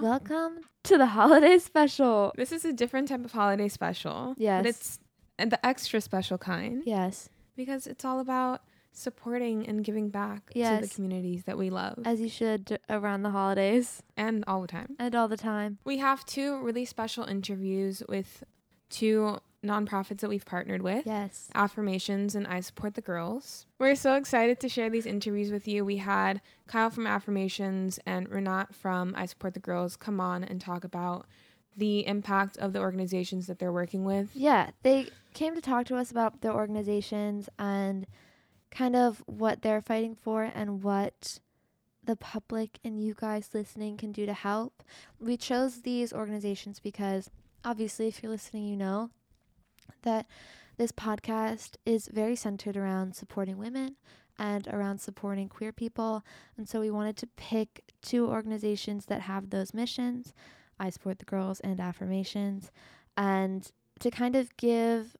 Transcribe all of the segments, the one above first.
special. Welcome to the holiday special. This is a different type of holiday special. Yes. But it's the extra special kind Yes, because it's all about supporting and giving back to the communities that we love as you should around the holidays and all the time. and all the time. We have two really special interviews with two nonprofits that we've partnered with. Yes. Affirmations and I Support the Girls. We're so excited to share these interviews with you. We had Kyle from Affirmations and Renat from I Support the Girls come on and talk about the impact of the organizations that they're working with. Yeah, they came to talk to us about their organizations and kind of what they're fighting for and what the public and you guys listening can do to help. We chose these organizations because obviously, if you're listening, you know that this podcast is very centered around supporting women and around supporting queer people. And so we wanted to pick two organizations that have those missions. I Support the Girls and Affirmations. And to kind of give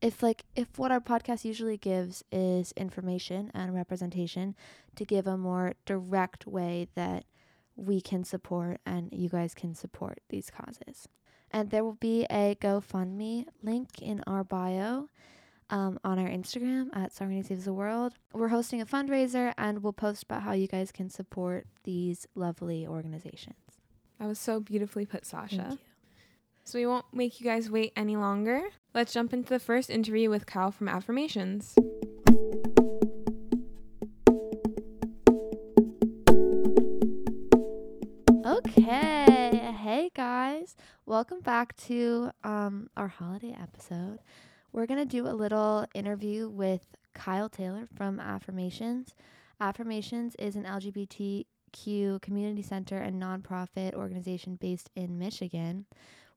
if like if what our podcast usually gives is information and representation to give a more direct way that we can support and you guys can support these causes and there will be a gofundme link in our bio um, on our instagram at Sovereignty Saves the World. We're hosting a fundraiser and we'll post about how you guys can support these lovely organizations. That was so beautifully put, Sasha. Thank you. So we won't make you guys wait any longer. Let's jump into the first interview with Kyle from Affirmations. Welcome back to um our holiday episode. We're going to do a little interview with Kyle Taylor from Affirmations. Affirmations is an LGBTQ community center and nonprofit organization based in Michigan.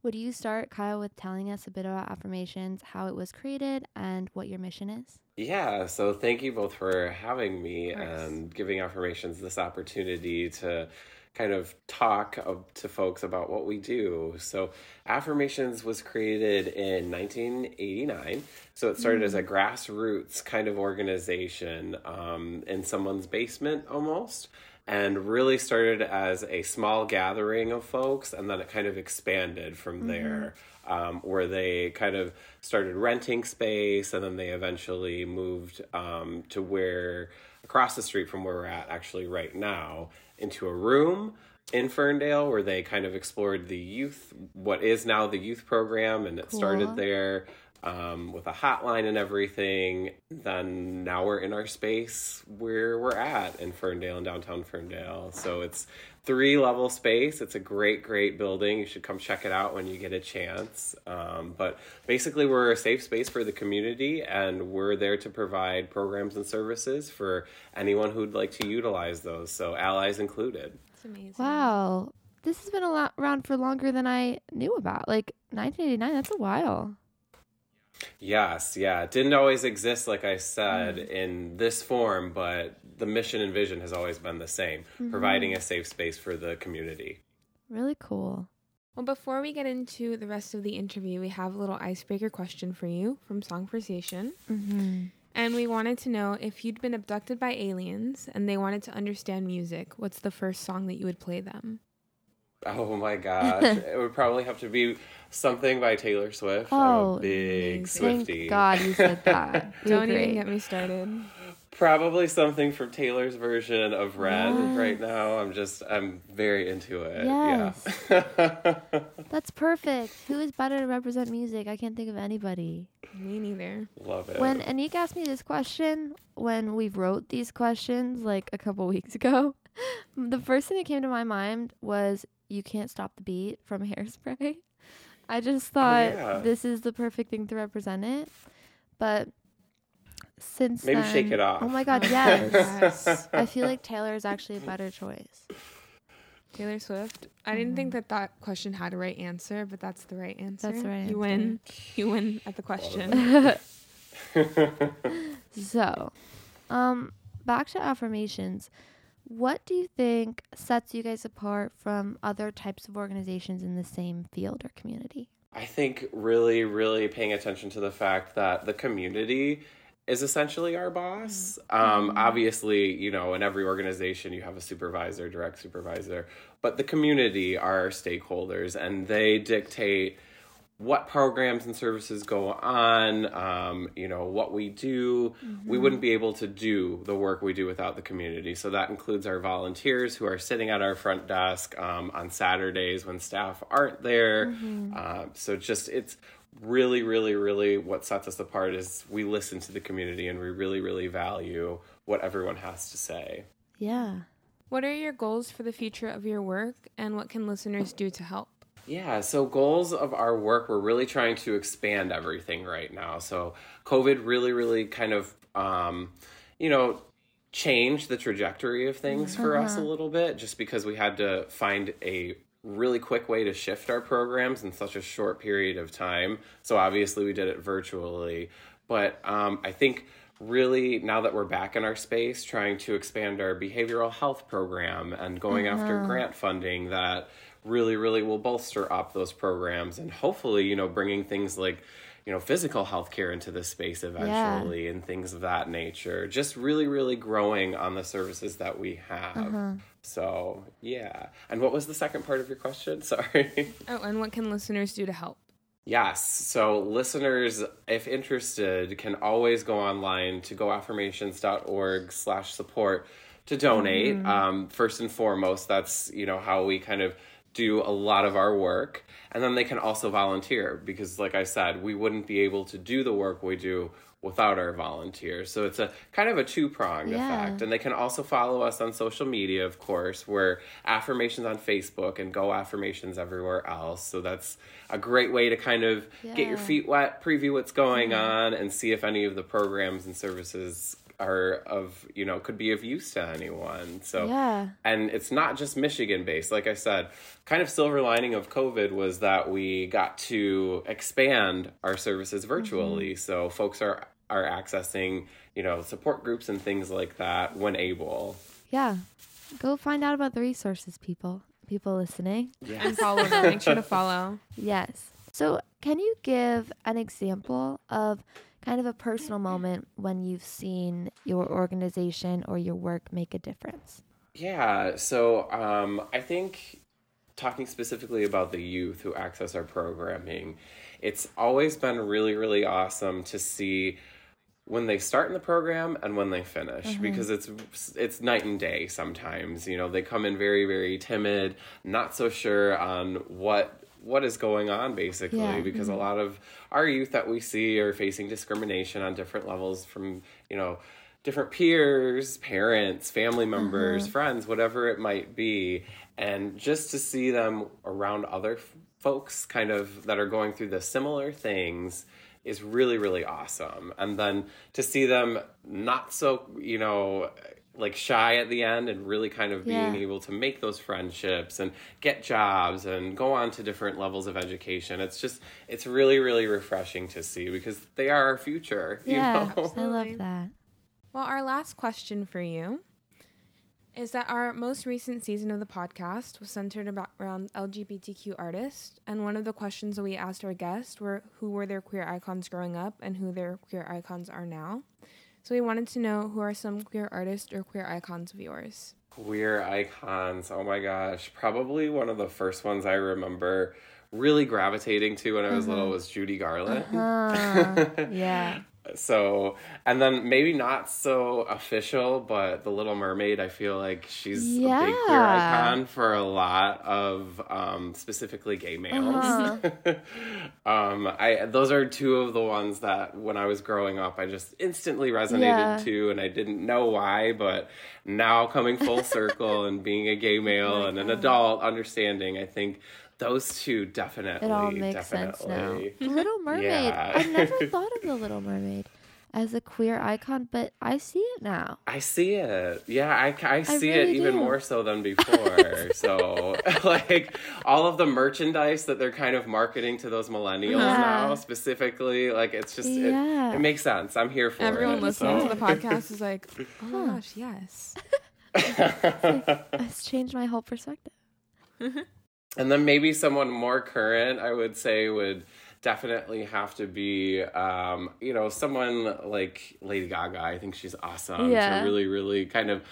Would you start, Kyle, with telling us a bit about Affirmations, how it was created, and what your mission is? Yeah, so thank you both for having me and giving affirmations this opportunity to kind of talk of, to folks about what we do. So, Affirmations was created in 1989. So, it started as a grassroots kind of organization um, in someone's basement almost. And really started as a small gathering of folks, and then it kind of expanded from there um, where they kind of started renting space and then they eventually moved um, to where across the street from where we're at actually right now into a room in Ferndale where they kind of explored the youth what is now the youth program and it Cool. started there um, with a hotline and everything then now we're in our space where we're at in Ferndale and downtown Ferndale so it's three level space. It's a great, great building. You should come check it out when you get a chance. Um, but basically, we're a safe space for the community, and we're there to provide programs and services for anyone who'd like to utilize those. So, allies included. It's amazing. Wow. This has been a lot around for longer than I knew about. Like 1989, that's a while. Yes, yeah. It didn't always exist, like I said, in this form, but the mission and vision has always been the same providing a safe space for the community. Really cool. Well, before we get into the rest of the interview, we have a little icebreaker question for you from Songversation. Mm-hmm. And we wanted to know if you'd been abducted by aliens and they wanted to understand music, what's the first song that you would play them? Oh my gosh. it would probably have to be something by Taylor Swift. I'm Oh, a big amazing. Swifty. Thank God you said that. Don't even get me started. Probably something from Taylor's version of Red Yes. right now. I'm just I'm very into it. Yes. Yeah. That's perfect. Who is better to represent music? I can't think of anybody. Me neither. Love it. When Anik asked me this question, when we wrote these questions like a couple weeks ago, the first thing that came to my mind was "You Can't Stop the Beat" from Hairspray. I just thought yeah. this is the perfect thing to represent it, but since Maybe then, Shake It Off. Oh my God, Oh, yes. yes. I feel like Taylor is actually a better choice. Taylor Swift. I didn't think that that question had a right answer, but that's the right answer. That's the right You answer. win. You win at the question. So, um, back to affirmations. What do you think sets you guys apart from other types of organizations in the same field or community? I think really, really paying attention to the fact that the community is essentially our boss. Um, obviously, you know, in every organization, you have a supervisor, direct supervisor, but the community are our stakeholders, and they dictate what programs and services go on, um, you know, what we do. We wouldn't be able to do the work we do without the community. So that includes our volunteers who are sitting at our front desk um, on Saturdays when staff aren't there. Uh, so just it's really, really, really what sets us apart is we listen to the community and we really, really value what everyone has to say. Yeah. What are your goals for the future of your work, and what can listeners do to help? Yeah, so goals of our work, we're really trying to expand everything right now. So COVID really, really kind of, um, you know, changed the trajectory of things for us a little bit just because we had to find a really quick way to shift our programs in such a short period of time. So obviously we did it virtually, but um, I think really now that we're back in our space trying to expand our behavioral health program and going after grant funding that really really will bolster up those programs and hopefully you know bringing things like you know physical health care into this space eventually and things of that nature. Just really really growing on the services that we have. So yeah. And what was the second part of your question? Sorry. Oh, and what can listeners do to help? Yes. So listeners, if interested, can always go online to goaffirmations.org slash support to donate. Um, first and foremost, that's, you know, how we kind of do a lot of our work. And then they can also volunteer because, like I said, we wouldn't be able to do the work we do without our volunteers. So it's a kind of a two pronged Yeah. effect. And they can also follow us on social media, of course. We're affirmations on Facebook and Go Affirmations everywhere else. So that's a great way to kind of get your feet wet, preview what's going on, and see if any of the programs and services are of you know could be of use to anyone. So Yeah. and it's not just Michigan based. Like I said, kind of silver lining of COVID was that we got to expand our services virtually. Mm-hmm. So folks are are accessing, you know, support groups and things like that when able. Yeah. Go find out about the resources, people. People listening. Yeah. And follow them. Make sure to follow. Yes. So, can you give an example of kind of a personal moment when you've seen your organization or your work make a difference? Yeah, so um, I think talking specifically about the youth who access our programming, it's always been really, really awesome to see when they start in the program and when they finish because it's it's night and day sometimes you know they come in very very timid not so sure on what what is going on basically Yeah. because a mm-hmm. lot of our youth that we see are facing discrimination on different levels from you know different peers parents family members mm-hmm. friends whatever it might be. And just to see them around other f- folks kind of that are going through the similar things is really really awesome. And then to see them not so you know like shy at the end and really kind of being Yeah. able to make those friendships and get jobs and go on to different levels of education it's just it's really really refreshing to see because they are our future you Yeah. know I love that. Well, our last question for you is that our most recent season of the podcast was centered about around LGBTQ artists, and one of the questions that we asked our guests were who were their queer icons growing up and who their queer icons are now. So we wanted to know who are some queer artists or queer icons of yours. Queer icons. Oh my gosh. Probably one of the first ones I remember really gravitating to when I was little was Judy Garland. Uh, yeah. So, and then maybe not so official, but The Little Mermaid, I feel like she's a big queer icon for a lot of um, specifically gay males. Uh-huh. um, I those are two of the ones that when I was growing up, I just instantly resonated Yeah. to, and I didn't know why, but now coming full circle and being a gay male and an adult, understanding, I think those two definitely, It all makes sense now. The Little Mermaid. Yeah. I never thought of The Little Mermaid as a queer icon, but I see it now. I see it. Yeah, I, I see it really even do. more so than before. so, like, all of the merchandise that they're kind of marketing to those millennials Yeah. now, specifically, like, it's just, Yeah. it, it makes sense. I'm here for it. Everyone it. listening so. to the podcast is like, oh my gosh, yes. It's changed my whole perspective. And then maybe someone more current, I would say, would definitely have to be, um, you know, someone like Lady Gaga. I think she's awesome Yeah. to really, really kind of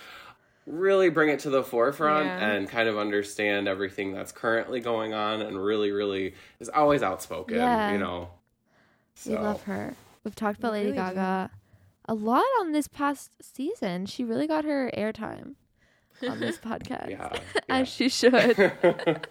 really bring it to the forefront Yeah. and kind of understand everything that's currently going on and really, really is always outspoken, Yeah. you know. We love her. We've talked about We Lady really do. Gaga a lot on this past season. She really got her airtime on this podcast. Yeah. As she should.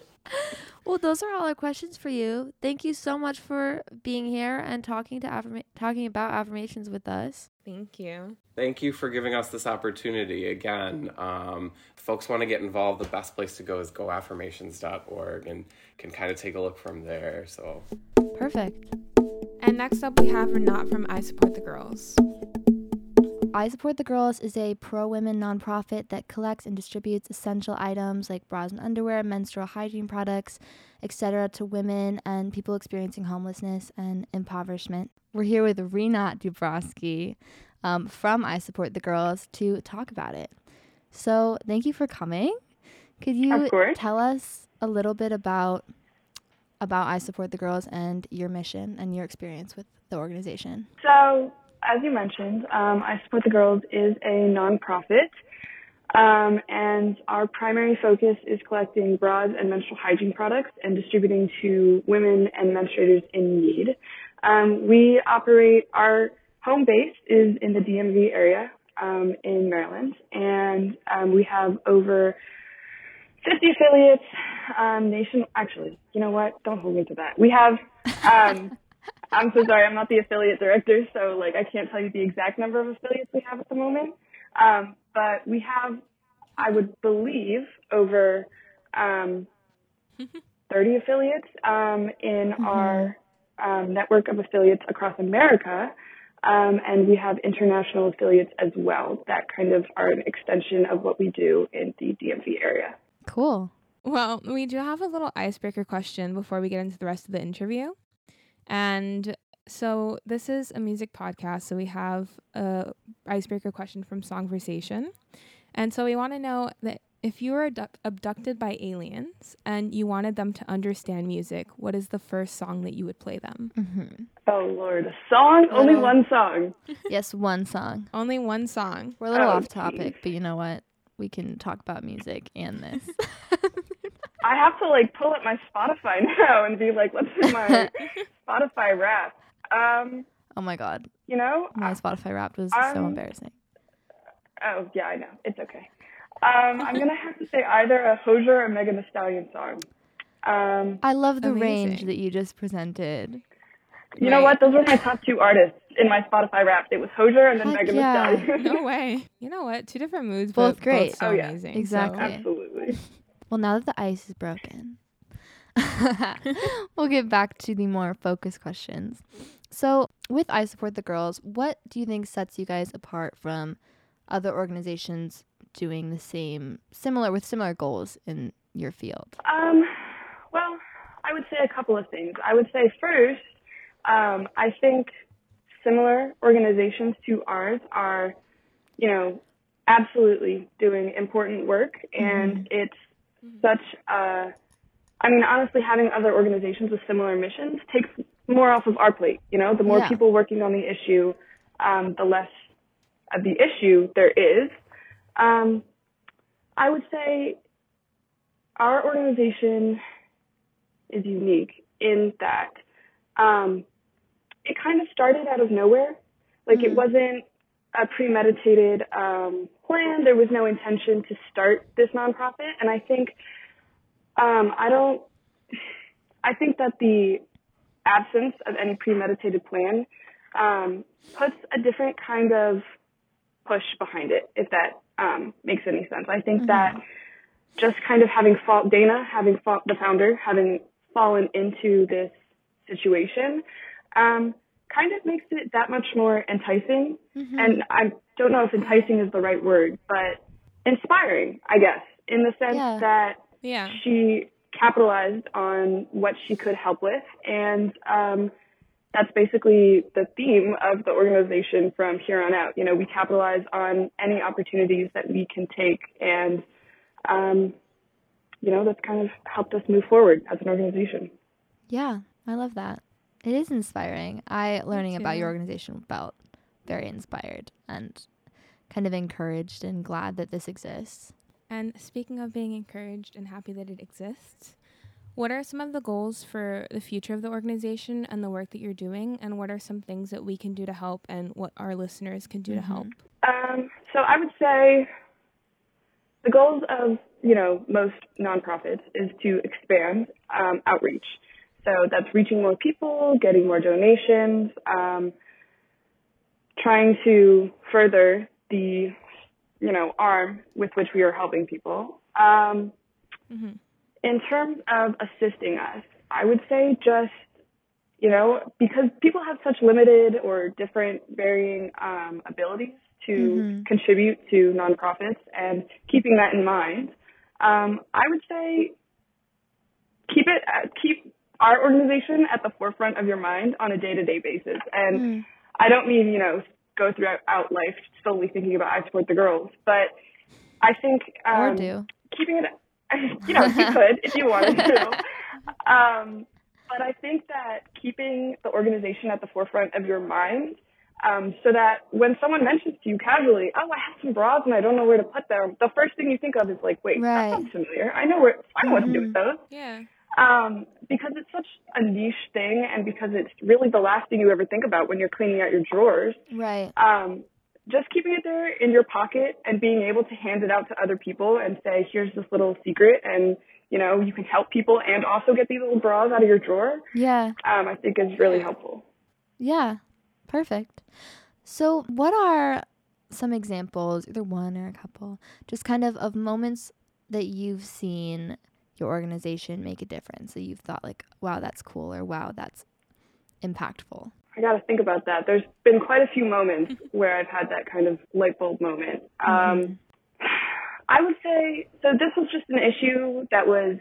Well, those are all our questions for you. Thank you so much for being here and talking to affirma- talking about affirmations with us. Thank you. Thank you for giving us this opportunity. Again, um, if folks want to get involved, the best place to go is goaffirmations.org and can kind of take a look from there. So, Perfect. And next up, we have Renat from I Support the Girls. I Support the Girls is a pro women nonprofit that collects and distributes essential items like bras and underwear, menstrual hygiene products, etc. to women and people experiencing homelessness and impoverishment. We're here with Renat Dubrowski um, from I Support the Girls to talk about it. So, thank you for coming. Could you tell us a little bit about about I Support the Girls and your mission and your experience with the organization? So, as you mentioned, um, I Support the Girls is a nonprofit, um, and our primary focus is collecting bras and menstrual hygiene products and distributing to women and menstruators in need. Um, we operate, our home base is in the DMV area um, in Maryland, and um, we have over 50 affiliates um, nation. Actually, you know what? Don't hold me to that. We have. Um, I'm so sorry. I'm not the affiliate director, so like I can't tell you the exact number of affiliates we have at the moment. Um, but we have, I would believe, over um, 30 affiliates um, in our um, network of affiliates across America. Um, and we have international affiliates as well that kind of are an extension of what we do in the DMV area. Cool. Well, we do have a little icebreaker question before we get into the rest of the interview. And so this is a music podcast, so we have a icebreaker question from Songversation. And so we want to know that if you were abduct- abducted by aliens and you wanted them to understand music, what is the first song that you would play them? hmm Oh Lord, a song? Only Little- one song. Yes, one song. Only one song. We're a little Oh, off topic, but you know what? We can talk about music and this. I have to like pull up my Spotify now and be like, what's in my Spotify Wrap? Um, oh my god, you know, my Spotify Wrapped was so Um, embarrassing. oh yeah, I know, it's okay. Um, I'm gonna have to say either a Hozier or Megan Thee Stallion song. Um, I love the range that you just presented. you know what? Those were my top two artists in my Spotify Wrap. It was Hozier and then Heck Megan yeah. Thee Stallion. No way. You know what? Two different moods, Both but great. Both so Oh, yeah. amazing. so- Exactly. Absolutely. Well, now that the ice is broken, we'll get back to the more focused questions. So, with I Support the Girls, what do you think sets you guys apart from other organizations doing the same, similar, with similar goals in your field? Um, well, I would say a couple of things. I would say first, um, I think similar organizations to ours are, you know, absolutely doing important work, and it's such a. I mean, honestly, having other organizations with similar missions takes more off of our plate. You know, the more Yeah. people working on the issue, um, the less of the issue there is. Um, I would say our organization is unique in that um, it kind of started out of nowhere. Like it wasn't a premeditated um, plan. There was no intention to start this nonprofit, and I think um, I don't. I think that the absence of any premeditated plan um, puts a different kind of push behind it, if that um, makes any sense. I think that just kind of having fall, Dana, having fall, the founder, having fallen into this situation, um, kind of makes it that much more enticing. And I don't know if enticing is the right word, but inspiring, I guess, in the sense Yeah. that Yeah. she capitalized on what she could help with and um, that's basically the theme of the organization from here on out you know we capitalize on any opportunities that we can take and um, you know that's kind of helped us move forward as an organization Yeah, I love that. It is inspiring. I learning about your organization felt very inspired and kind of encouraged and glad that this exists. And speaking of being encouraged and happy that it exists, what are some of the goals for the future of the organization and the work that you're doing? And what are some things that we can do to help and what our listeners can do to Mhm. help? Um, so I would say the goals of you know most nonprofits is to expand um, outreach. So that's reaching more people, getting more donations, um, trying to further the you know arm with which we are helping people. Um, hmm in terms of assisting us, I would say just, you know, because people have such limited or different varying um, abilities to Mhm. contribute to nonprofits and keeping that in mind, um, I would say keep it, at, keep our organization at the forefront of your mind on a day-to-day basis. And Mm. I don't mean, you know, go throughout out life solely thinking about I support the girls, but I think um, or do. keeping it, you know, you could if you wanted to. Um, but I think that keeping the organization at the forefront of your mind, um, so that when someone mentions to you casually, "Oh, I have some bras and I don't know where to put them," the first thing you think of is like, "Wait, Right. that sounds familiar. I know where. I know what to do with those." Yeah. Um, because it's such a niche thing, and because it's really the last thing you ever think about when you're cleaning out your drawers Right. um, just keeping it there in your pocket and being able to hand it out to other people and say, here's this little secret and, you know, you can help people and also get these little bras out of your drawer, Yeah. um, I think is really helpful. Yeah. Perfect. So, what are some examples, either one or a couple, just kind of of moments that you've seen your organization make a difference that you've thought like, wow, that's cool or wow, that's impactful? I got to think about that. There's been quite a few moments where I've had that kind of light bulb moment. Um, I would say, so this was just an issue that was,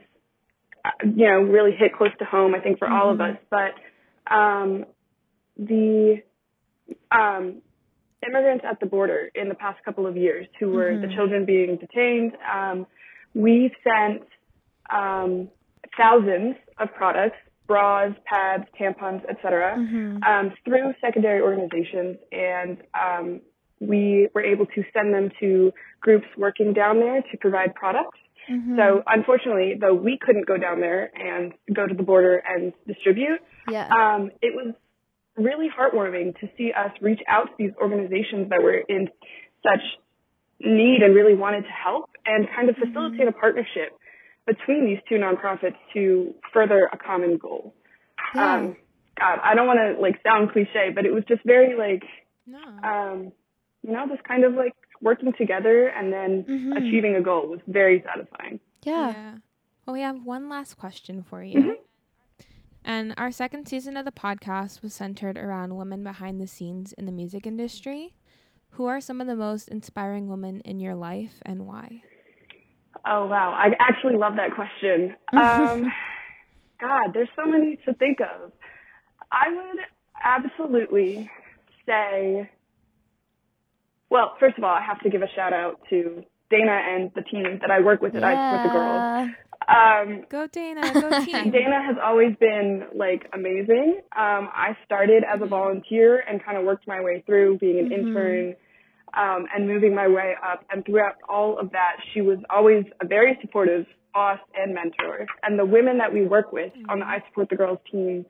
uh, you know, really hit close to home, I think, for all of Mhm. us. But um, the um, immigrants at the border in the past couple of years who were the Mhm. children being detained, um, we've sent um, thousands of products, bras, pads, tampons, etc., Mhm. um, through secondary organizations, and um, we were able to send them to groups working down there to provide products. Mhm. So unfortunately, though we couldn't go down there and go to the border and distribute, yeah. um, it was really heartwarming to see us reach out to these organizations that were in such need and really wanted to help and kind of facilitate a partnership between these two nonprofits to further a common goal. Yeah. Um, God, I don't want to like sound cliche, but it was just very like, No. um, you know, just kind of like working together and then Mhm. achieving a goal was very satisfying. yeah. Well, we have one last question for you. Mhm. And our second season of the podcast was centered around women behind the scenes in the music industry. Who are some of the most inspiring women in your life and why? Oh wow, I actually love that question. Um, God, there's so many to think of. I would absolutely say, well, first of all, I have to give a shout out to Dana and the team that I work with at I Support the Girls. Yeah. Um, Go Dana, go team. Dana has always been like amazing. Um, I started as a volunteer and kind of worked my way through being an Mhm. intern um, and moving my way up. And throughout all of that, she was always a very supportive boss and mentor. And the women that we work with on the I Support the Girls team,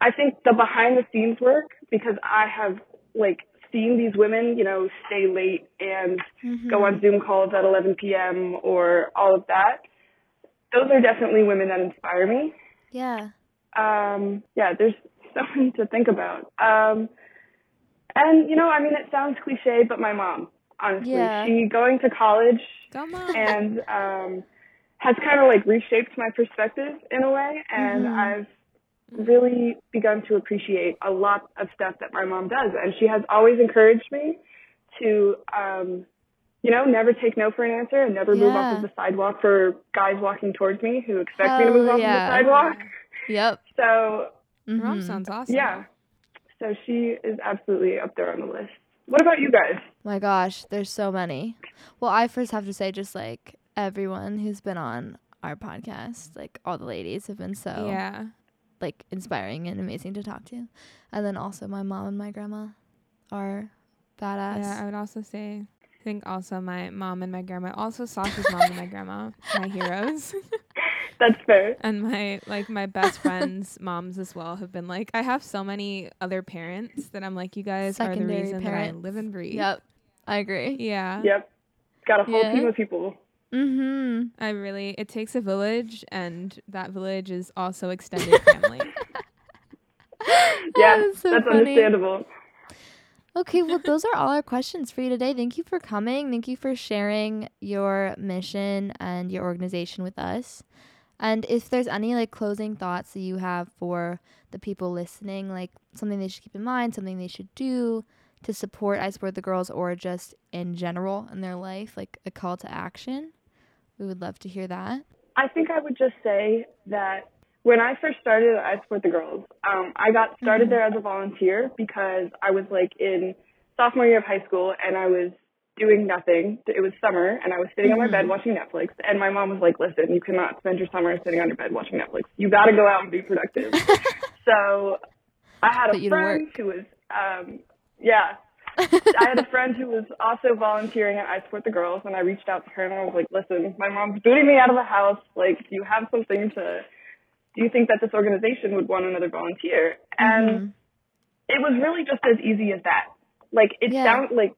I think the behind the scenes work, because I have like seen these women, you know, stay late and Mhm. go on Zoom calls at 11 p.m. or all of that. Those are definitely women that inspire me. Yeah. Um, yeah, there's so many to think about. Um, and you know, I mean, it sounds cliche, but my mom, honestly, Yeah. she going to college and um, has kind of like reshaped my perspective in a way, and Mhm. I've really begun to appreciate a lot of stuff that my mom does, and she has always encouraged me to, um, you know, never take no for an answer and never move off of the sidewalk for guys walking towards me who expect me to Hell move off yeah. of the sidewalk. Yep. So Your mom sounds awesome. yeah, so she is absolutely up there on the list. What about you guys? My gosh, there's so many. Well, I first have to say, just like everyone who's been on our podcast, like all the ladies have been so Yeah. like inspiring and amazing to talk to. And then also my mom and my grandma are badass. Yeah, I would also say. I think also my mom and my grandma. Also, Sasha's mom and my grandma, my heroes. That's fair. and my like my best friends' moms as well have been like. I have so many other parents that I'm like, you guys are the Secondary reason that I live and breathe. Yep. I agree. Yeah. Yep. Got a whole Yeah. team of people. Mm-hmm. I really. It takes a village, and that village is also extended family. Yeah, That is so that's funny. understandable. Okay, well, those are all our questions for you today. Thank you for coming. Thank you for sharing your mission and your organization with us. And if there's any like closing thoughts that you have for the people listening, like something they should keep in mind, something they should do to support I Support the Girls or just in general in their life, like a call to action, we would love to hear that. I think I would just say that when I first started I Support the Girls, um, I got started Mhm. there as a volunteer because I was like in sophomore year of high school and I was doing nothing. It was summer and I was sitting on my bed Mhm. watching Netflix and my mom was like, listen, you cannot spend your summer sitting on your bed watching Netflix. You got to go out and be productive. so I had a friend who was, um, yeah, I had a friend who was also volunteering at I Support the Girls, and I reached out to her and I was like, "Listen, my mom's booting me out of the house. Like, do you have something to? Do you think that this organization would want another volunteer?" And Mhm. it was really just as easy as that. Like, it Yeah. sound like,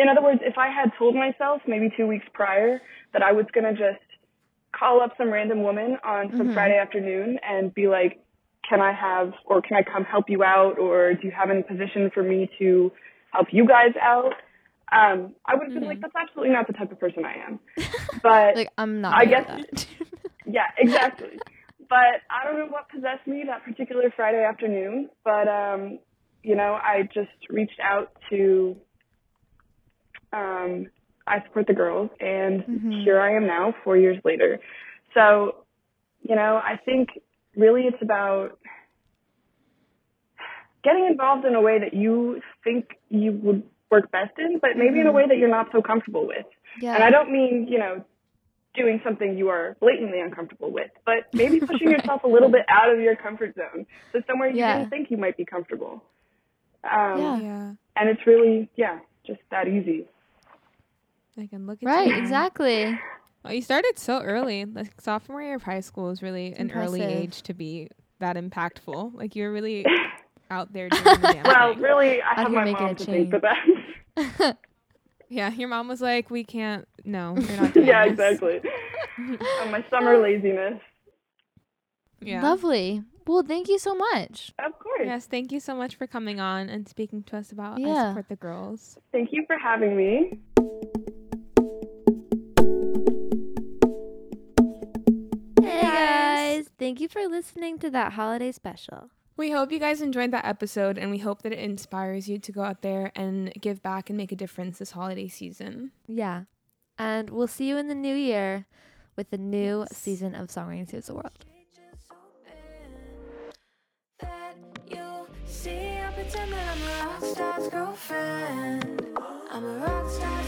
in other words, if I had told myself maybe two weeks prior that I was gonna just call up some random woman on some Mhm. Friday afternoon and be like, can I have, or can I come help you out, or do you have any position for me to help you guys out? Um, I would have been like, Mhm. that's absolutely not the type of person I am. But like, I'm not I guess- yeah, exactly. but I don't know what possessed me that particular Friday afternoon, but um, you know, I just reached out to um, I support the girls, and Mhm. here I am now, four years later. So, you know, I think really it's about getting involved in a way that you think you would work best in, but maybe in a Mhm. way that you're not so comfortable with. yeah. And I don't mean, you know, doing something you are blatantly uncomfortable with, but maybe pushing Right. yourself a little bit out of your comfort zone. So somewhere you Yeah. didn't think you might be comfortable. Um, Yeah. yeah. And it's really, yeah, just that easy. I can look at Right, you. exactly. Well, you started so early. Like sophomore year of high school is really an early age to be that impactful. Like you're really out there doing the damn Well, thing. really, I Out have my making mom a to thank for that. Yeah, your mom was like, "We can't. No, you're not doing yeah, this." exactly. On oh, my summer laziness. Yeah. Lovely. Well, thank you so much. Of course. Yes, thank you so much for coming on and speaking to us about I support the girls. Thank you for having me. Thank you for listening to that holiday special. We hope you guys enjoyed that episode and we hope that it inspires you to go out there and give back and make a difference this holiday season. Yeah. And we'll see you in the new year with the new Yes. season of Songwriting Saves the World. see. I pretend that I'm a rock star's girlfriend. I'm a rock star's